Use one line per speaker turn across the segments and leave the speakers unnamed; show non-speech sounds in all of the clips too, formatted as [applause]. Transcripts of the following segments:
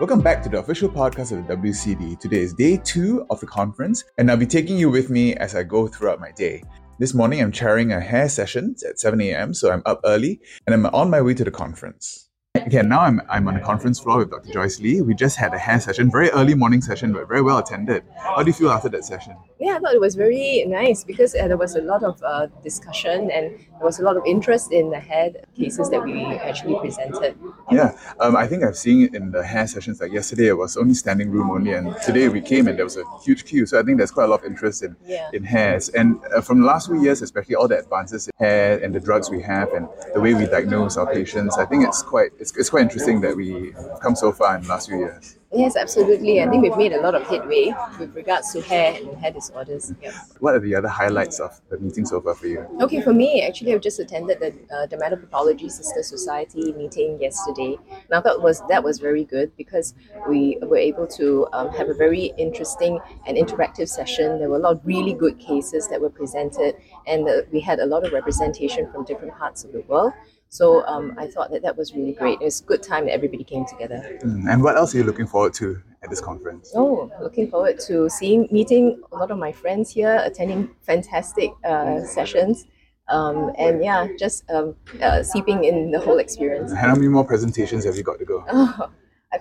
Welcome back to the official podcast of the WCD. Today is day two of the conference, and I'll be taking you with me as I go throughout my day. This morning, I'm chairing a hair session at 7 a.m., so I'm up early and I'm on my way to the conference. Okay, now I'm, I'm on the conference floor with Dr. Joyce Lee. We just had a hair session, very early morning session, but very well attended. How do you feel after that session?
Yeah, I thought it was very nice because uh, there was a lot of uh, discussion and there was a lot of interest in the hair cases that we actually presented.
Yeah, um, I think I've seen it in the hair sessions. Like yesterday, it was only standing room only, and today we came and there was a huge queue. So I think there's quite a lot of interest in
Yeah.
in hairs. And uh, from the last few years, especially all the advances in hair and the drugs we have and the way we diagnose our patients, I think it's quite it's, it's quite interesting that we come so far in the last few years.
Yes, absolutely. I think we've made a lot of headway with regards to hair and hair disorders. Yeah.
What are the other highlights of the meeting so far for you?
Okay, for me, actually, I've just attended the uh, Dermatopathology Sister Society meeting yesterday, and I thought was that was very good because we were able to um, have a very interesting and interactive session. There were a lot of really good cases that were presented, and uh, we had a lot of representation from different parts of the world. So um, I thought that that was really great. It was a good time that everybody came together.
Mm, And what else are you looking forward to at this conference?
Oh, looking forward to seeing, meeting a lot of my friends here, attending fantastic uh, sessions, um, and yeah, just um, uh, seeping in the whole experience.
How many more presentations have you got to go? [laughs]
Oh,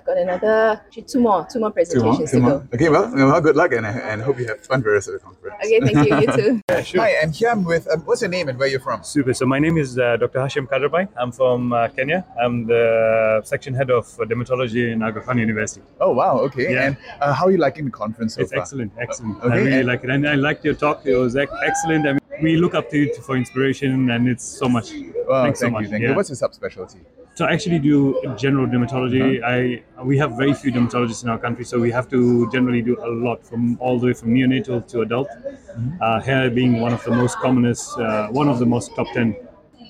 I've got another actually two more, two more
Two more?
presentations
Two
to
more?
go.
Okay, well, well, good luck and, and hope you have fun for the rest of the conference.
Okay, thank you. You too. [laughs]
Hi, and here I'm with, um, what's your name and where you're from?
Super. So my name is uh, Dr. Hashim Kadarbhai. I'm from uh, Kenya. I'm the section head of dermatology in Aga Khan University.
Oh, wow, okay.
Yeah.
And uh, how are you liking the conference so
it's
far?
excellent, excellent.
Okay,
I really
and-
like it, and I liked your talk. It was ec- excellent. I mean, we look up to you for inspiration, and it's so much.
Wow,
Thanks so
thank
much.
you, thank
Yeah.
you. What's your subspecialty?
So I actually do general dermatology.
Uh-huh.
I we have very few dermatologists in our country, so we have to generally do a lot from all the way from neonatal to adult.
Mm-hmm.
Uh, hair being one of the most commonest, uh, one of the most top ten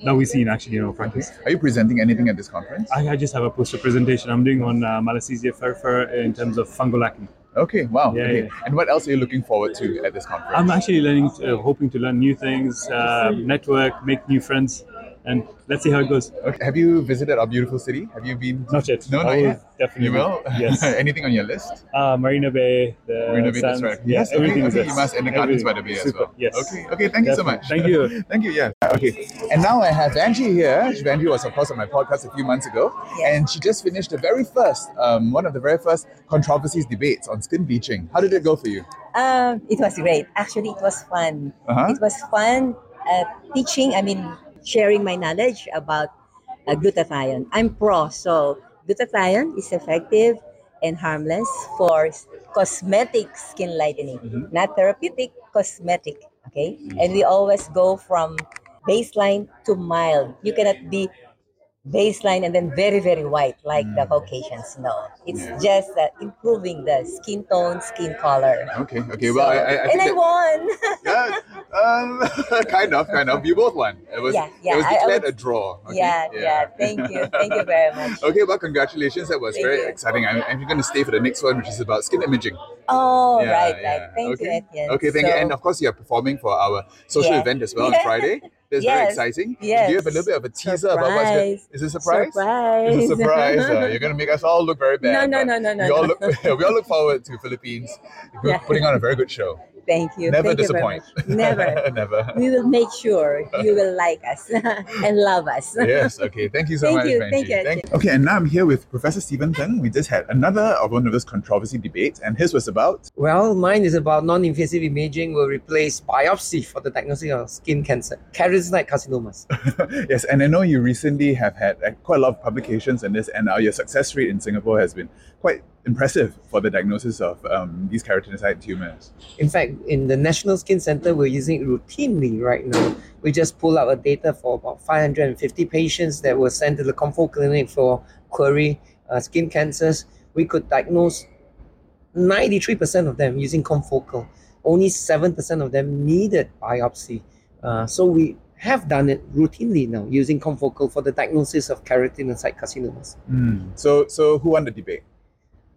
that we see in actually in our practice.
Are you presenting anything at this conference?
I, I just have a poster presentation I'm doing on uh, Malassezia furfur in terms of fungal acne.
Okay, wow.
Yeah,
okay.
yeah.
And what else are you looking forward to at this conference?
I'm actually learning, uh, hoping to learn new things, uh, network, make new friends, and let's see how it goes.
Okay. Have you visited our beautiful city? Have you been?
Not yet.
No,
I
not yet.
Definitely.
You will?
Yes. [laughs]
anything on your list?
Uh, Marina Bay, the
Marina Bay, that's right.
Yeah,
Yes, okay,
everything is
okay,
there.
you must, and the gardens by the bay
Super.
as well.
Yes.
Okay, okay, thank you so much.
Thank you. [laughs]
Thank you, yeah. Okay. And now I have Vanji here. Vanji was, of course, on my podcast a few months ago. And she just finished the very first, um, one of the very first controversies debates on skin bleaching. How did it go for you?
Um, it was great. Actually, it was fun.
Uh-huh.
It was fun uh, teaching, I mean, sharing my knowledge about uh, glutathione. I'm pro, so glutathione is effective and harmless for cosmetic skin lightening, not therapeutic, cosmetic. Okay, and we always go from baseline to mild. You cannot be baseline and then very very white like the Caucasians. No, it's
Yeah.
just uh, improving the skin tone, skin color.
Okay, okay. Well, I, I, I
and I
that-
won. [laughs]
yeah, um, [laughs] kind of, kind of. You both won. It was,
Yeah, yeah,
it was
I- I
declared
would-
a draw. okay?
yeah, yeah, Thank you. Thank you very [laughs] much.
Okay, well, congratulations. That was
Thank
very
you.
exciting. I'm, I'm going to stay for the next one, which is about skin imaging.
Oh,
Yeah,
right,
yeah.
right. Thank
okay.
you, Etienne.
Okay, thank you. And of course, you're performing for our social
Yeah.
event as well on Friday. That's very exciting.
Yes.
Do you have a little bit of a teaser about what's going
Surprise.
Is it a surprise?
Surprise.
It's [laughs] a surprise. Uh, you're going to make us all look very [laughs] bad.
No, no, no, no, no,
We all, look, [laughs] we all look forward to Philippines
Yeah.
putting on a very good show.
Thank you.
Never
Thank you very
disappoint.
much. Never. [laughs]
Never.
We will make sure you will like us [laughs] and love us.
yes. Okay. Thank you so
Thank
much,
you,
Benji.
thank you,
Okay, and now I'm here with Professor Steven Thng. We just had another of one of those controversy debates, and his was about
Well, mine is about non-invasive imaging will replace biopsy for the diagnosis of skin cancer, keratinocyte carcinomas. [laughs]
yes, and I know you recently have had uh, quite a lot of publications in this, and uh, your success rate in Singapore has been quite impressive for the diagnosis of um, these keratinocyte tumors.
In fact, in the National Skin Center, we're using it routinely right now. We just pull out a data for about 550 patients that were sent to the Confocal Clinic for query uh, skin cancers. We could diagnose 93% of them using confocal. Only 7% of them needed biopsy. Uh, so we have done it routinely now using confocal for the diagnosis of keratinocyte carcinomas.
So, so who won the debate?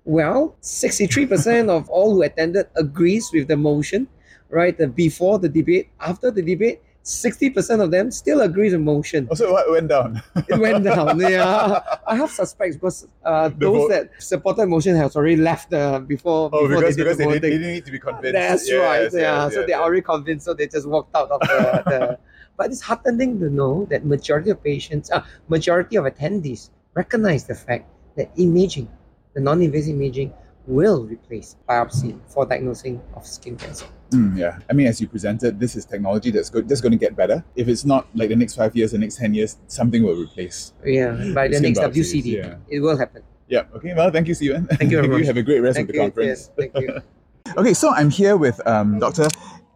Well, 63% of all who attended agrees with the motion, right? The before the debate, after the debate, 60% of them still agree to motion.
Also, what went down?
It went down. [laughs] Yeah, I have suspects because uh, those
vote-
that supported motion have already left uh, before,
Oh,
before
because,
they did
because
the
they, they didn't need to be convinced.
That's
Yes,
right.
yes,
yeah. so
yes,
they're
yes.
already convinced, so they just walked out of the. [laughs] the but it's heartening to know that majority of patients, uh, majority of attendees recognize the fact that imaging, the non-invasive imaging, will replace biopsy for diagnosing of skin cancer.
Mm, yeah, I mean, as you presented, this is technology that's go- just going to get better. If it's not like the next five years, the next ten years, something will replace.
Yeah, by the
Skin
next
biopsies,
WCD,
yeah.
it will happen.
Yeah. Okay. Well, thank you, Steven.
Thank you very [laughs] much.
Have a great rest
Thank
of the
you.
conference.
Yes, thank you. [laughs]
Okay, so I'm here with um, Dr.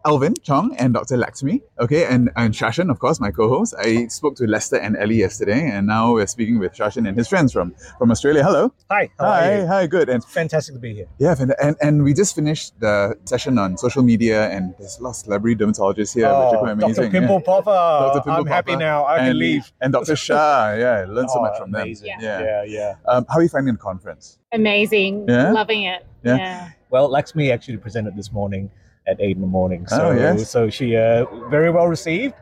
Alvin Chong and Dr. Lakshmi. Okay, and, and Shashan, of course, my co-host. I spoke to Lester and Ellie yesterday, and now we're speaking with Shashan and his friends from from Australia. Hello.
Hi, how
hi.
are you?
Hi. Good. And
Fantastic to be here.
yeah, and, and and we just finished the session on social media, and there's a lot of celebrity dermatologists here, which are quite amazing.
Dr. Pimple
yeah.
Popper.
Dr. Pimple
I'm happy now. I
and,
can leave.
And Dr. [laughs] Shah, yeah, I learned so
Oh,
much from
amazing.
them.
Yeah,
Yeah.
yeah.
Um, how are you finding the conference?
Amazing.
Yeah?
Loving it.
Yeah.
Yeah.
Well, Lakshmi actually presented this morning at eight in the morning. So,
Oh, yes.
so she uh, very well received.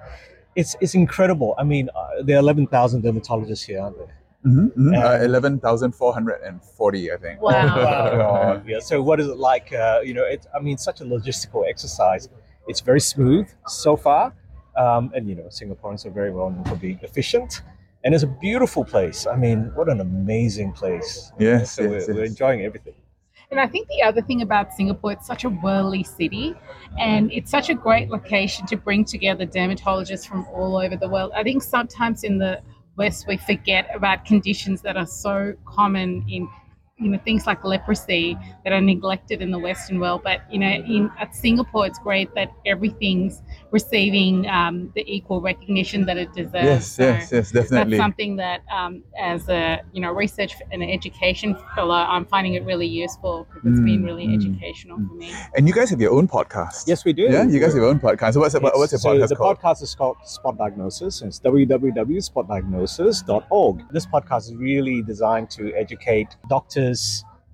It's it's incredible. I mean, uh, there are eleven thousand dermatologists here, aren't there?
Mm-hmm, Uh,
Um,
11,440, I think.
Wow. [laughs]
Wow. [laughs] yeah. So, what is it like? Uh, you know, it's I mean, such a logistical exercise. It's very smooth so far, um, and you know, Singaporeans are very well known for being efficient. And it's a beautiful place. I mean, what an amazing place.
Yes,
So
yes,
we're, we're enjoying everything.
And I think the other thing about Singapore, it's such a worldly city and it's such a great location to bring together dermatologists from all over the world. I think sometimes in the West we forget about conditions that are so common in you know things like leprosy that are neglected in the Western world. But you know, in at Singapore, it's great that everything's receiving um, the equal recognition that it deserves.
Yes,
So-
yes, yes, definitely.
that's something that um, as a you know research and education fellow i'm finding it really useful because it's been
Mm,
really
mm,
educational for me
And you guys have your own podcast.
Yes, we do.
Yeah, you guys have your own podcast. So what's, it- what's your
so
podcast
the
called?
podcast is called Spot Diagnosis, and it's www.spotdiagnosis.org. This podcast is really designed to educate doctors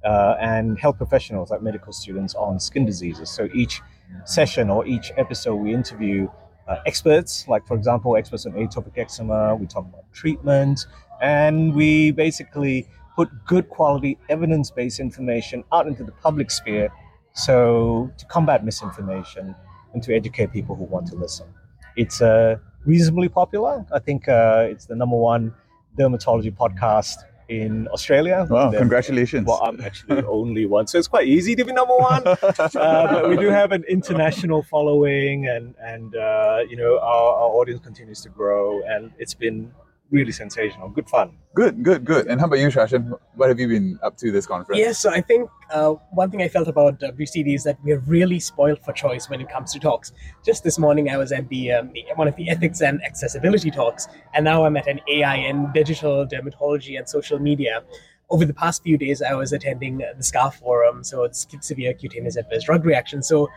uh, and health professionals, like medical students, on skin diseases. So each session or each episode, we interview uh, experts, like for example, experts on atopic eczema. We talk about treatment, and we basically put good quality evidence-based information out into the public sphere so to combat misinformation and to educate people who want to listen. It's uh, reasonably popular. I think uh, it's the number one dermatology podcast in Australia.
Wow, congratulations.
Well, I'm actually the [laughs] only one, so it's quite easy to be number one. [laughs] Uh, but we do have an international following, and and uh, you know our, our audience continues to grow, and it's been really sensational. Good fun.
Good, good, good. And how about you, Shashan? What have you been up to this conference?
Yes, so I think uh, one thing I felt about WCD is that we're really spoiled for choice when it comes to talks. Just this morning, I was at the, um, the one of the ethics and accessibility talks, and now I'm at an AI and digital dermatology and social media. Over the past few days, I was attending uh, the SCAR forum, so it's severe cutaneous adverse drug reaction. So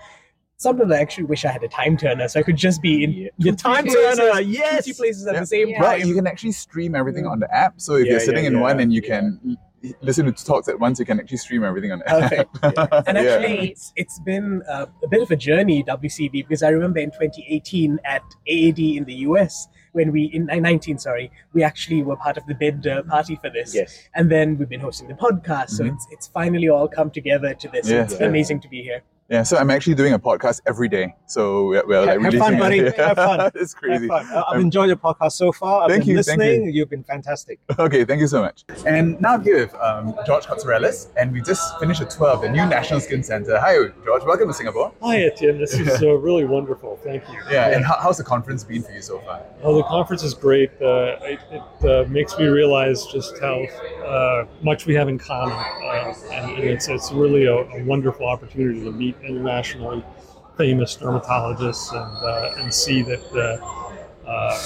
sometimes I actually wish I had a time turner, so I could just be in
Your time
three places-
turner,
two,
yes!
three places at
Yeah.
the same
Yeah.
Well,
time.
you can actually stream everything on the app. So if
Yeah,
you're sitting
yeah,
in one
yeah,
and you
yeah.
can listen to talks at once, you can actually stream everything on the
Perfect. [laughs]
app.
And
Yeah.
actually, it's it's been uh, a bit of a journey, WCD, because I remember in 2018 at AAD in the US, when we in uh, 19, sorry, we actually were part of the bid uh, party for this,
Yes.
and then we've been hosting the podcast. So
Mhm.
it's it's finally all come together to this.
Yeah.
It's
Yeah.
amazing to be here.
Yeah, so I'm actually doing a podcast every day. So we're, we're like [laughs]
Have fun, buddy.
it.
Have fun.
it's
Have
crazy.
fun. I've enjoyed your podcast so far. I've
Thank
been
you, thank
listening.
you.
You've been fantastic.
Okay, thank you so much. And now I'm here with um, George Cotsarelis, and we just finished a tour of the new National Skin Center. Hi, George. Welcome to Singapore.
Hi, Etienne. This is uh, [laughs] really wonderful. Thank you.
Yeah, and how, how's the conference been for you so far?
Oh, the conference is great. Uh, it it uh, makes me realize just how uh, much we have in common, uh, and, and it's it's really a, a wonderful opportunity to meet internationally famous dermatologists and uh, and see that uh, uh,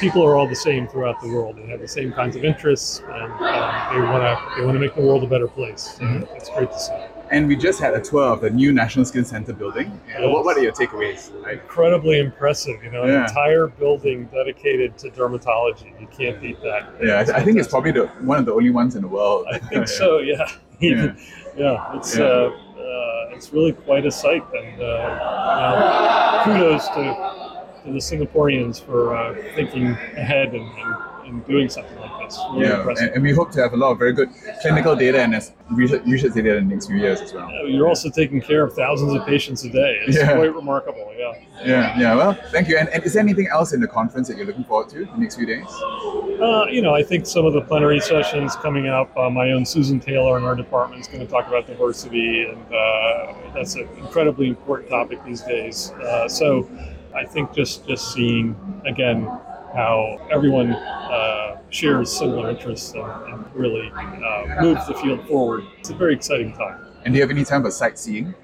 people are all the same throughout the world. They have the same kinds of interests, and um, they want to they want to make the world a better place. So
Mhm.
It's great to see.
And we just had a tour of the new National Skin Center building. Yeah, What, what are your takeaways? Like,
Incredibly impressive, you know, an entire building dedicated to dermatology. You can't beat that.
yeah, I, I think it's probably the, one of the only ones in the world.
I think [laughs] so. Yeah.
Yeah. [laughs]
yeah. It's
Yeah.
Uh, uh, it's really quite a sight, and uh, you know, kudos to to the Singaporeans for uh, thinking ahead and, and, and doing something like this. Really
Yeah, and, and we hope to have a lot of very good clinical data and research, data in the next few years as well.
Uh, You're also taking care of thousands of patients a day. It's
Yeah.
quite remarkable. Yeah.
Yeah, yeah. Well, thank you. And, and is there anything else in the conference that you're looking forward to in the next few days?
Uh, you know, I think some of the plenary sessions coming up. Uh, my own Susan Taylor in our department is going to talk about diversity, and uh, that's an incredibly important topic these days. Uh, so, I think just just seeing again how everyone uh, shares similar interests and, and really uh, moves the field forward. It's a very exciting time.
And do you have any time for sightseeing?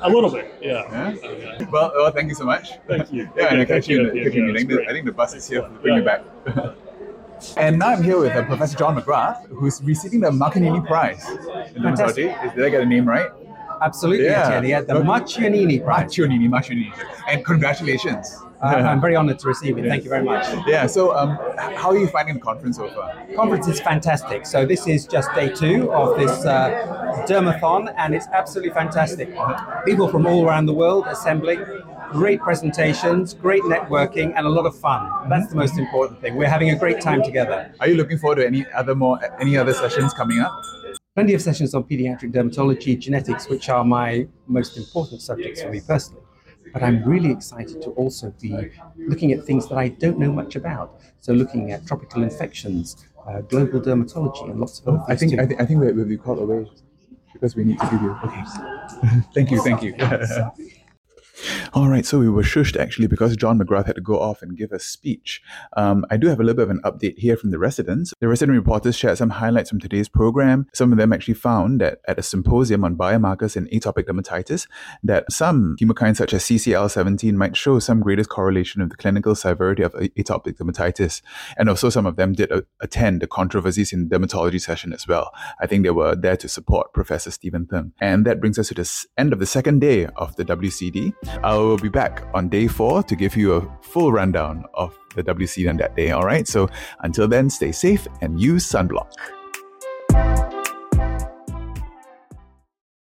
A little bit, yeah.
Yeah?
Uh,
Well, well, thank you so much.
Thank you.
Yeah, and I catch you in the, catch you in the
yeah,
link. I think the bus is here to
Thanks.
bring you
Yeah.
back. [laughs] and now I'm here with uh, Professor John McGrath, who's receiving the Marcanini Prize in dermatology. Is- Did I get the name right?
Absolutely,
Yeah.
Etienne. Yeah, the Marchionini Prize.
Marchionini, Marchionini. And congratulations.
I'm [laughs] very honored to receive it. Thank you very much.
Yeah, so um, how are you finding the conference so far?
Conference is fantastic. So this is just day two of this uh, dermathon, and it's absolutely fantastic. People from all around the world assembling, great presentations, great networking, and a lot of fun. That's the most important thing. We're having a great time together.
Are you looking forward to any other more any other sessions coming up?
Plenty of sessions on pediatric dermatology, genetics, which are my most important subjects for me personally. But I'm really excited to also be looking at things that I don't know much about. So looking at tropical infections, uh, global dermatology, and lots of other things
I think. I, th- I think we- we'll be called away because we need to give you. Okay. [laughs] thank you, thank you. [laughs] All right, so we were shushed actually because John McGrath had to go off and give a speech. Um, I do have a little bit of an update here from the residents. The resident reporters shared some highlights from today's program. Some of them actually found that at a symposium on biomarkers in atopic dermatitis, that some chemokines such as CCL17 might show some greatest correlation of the clinical severity of atopic dermatitis. And also some of them did attend the controversies in dermatology session as well. I think they were there to support Professor Steven Thng. And that brings us to the end of the second day of the WCD. I will be back on day four to give you a full rundown of the WC on that day. All right. So until then, stay safe and use sunblock.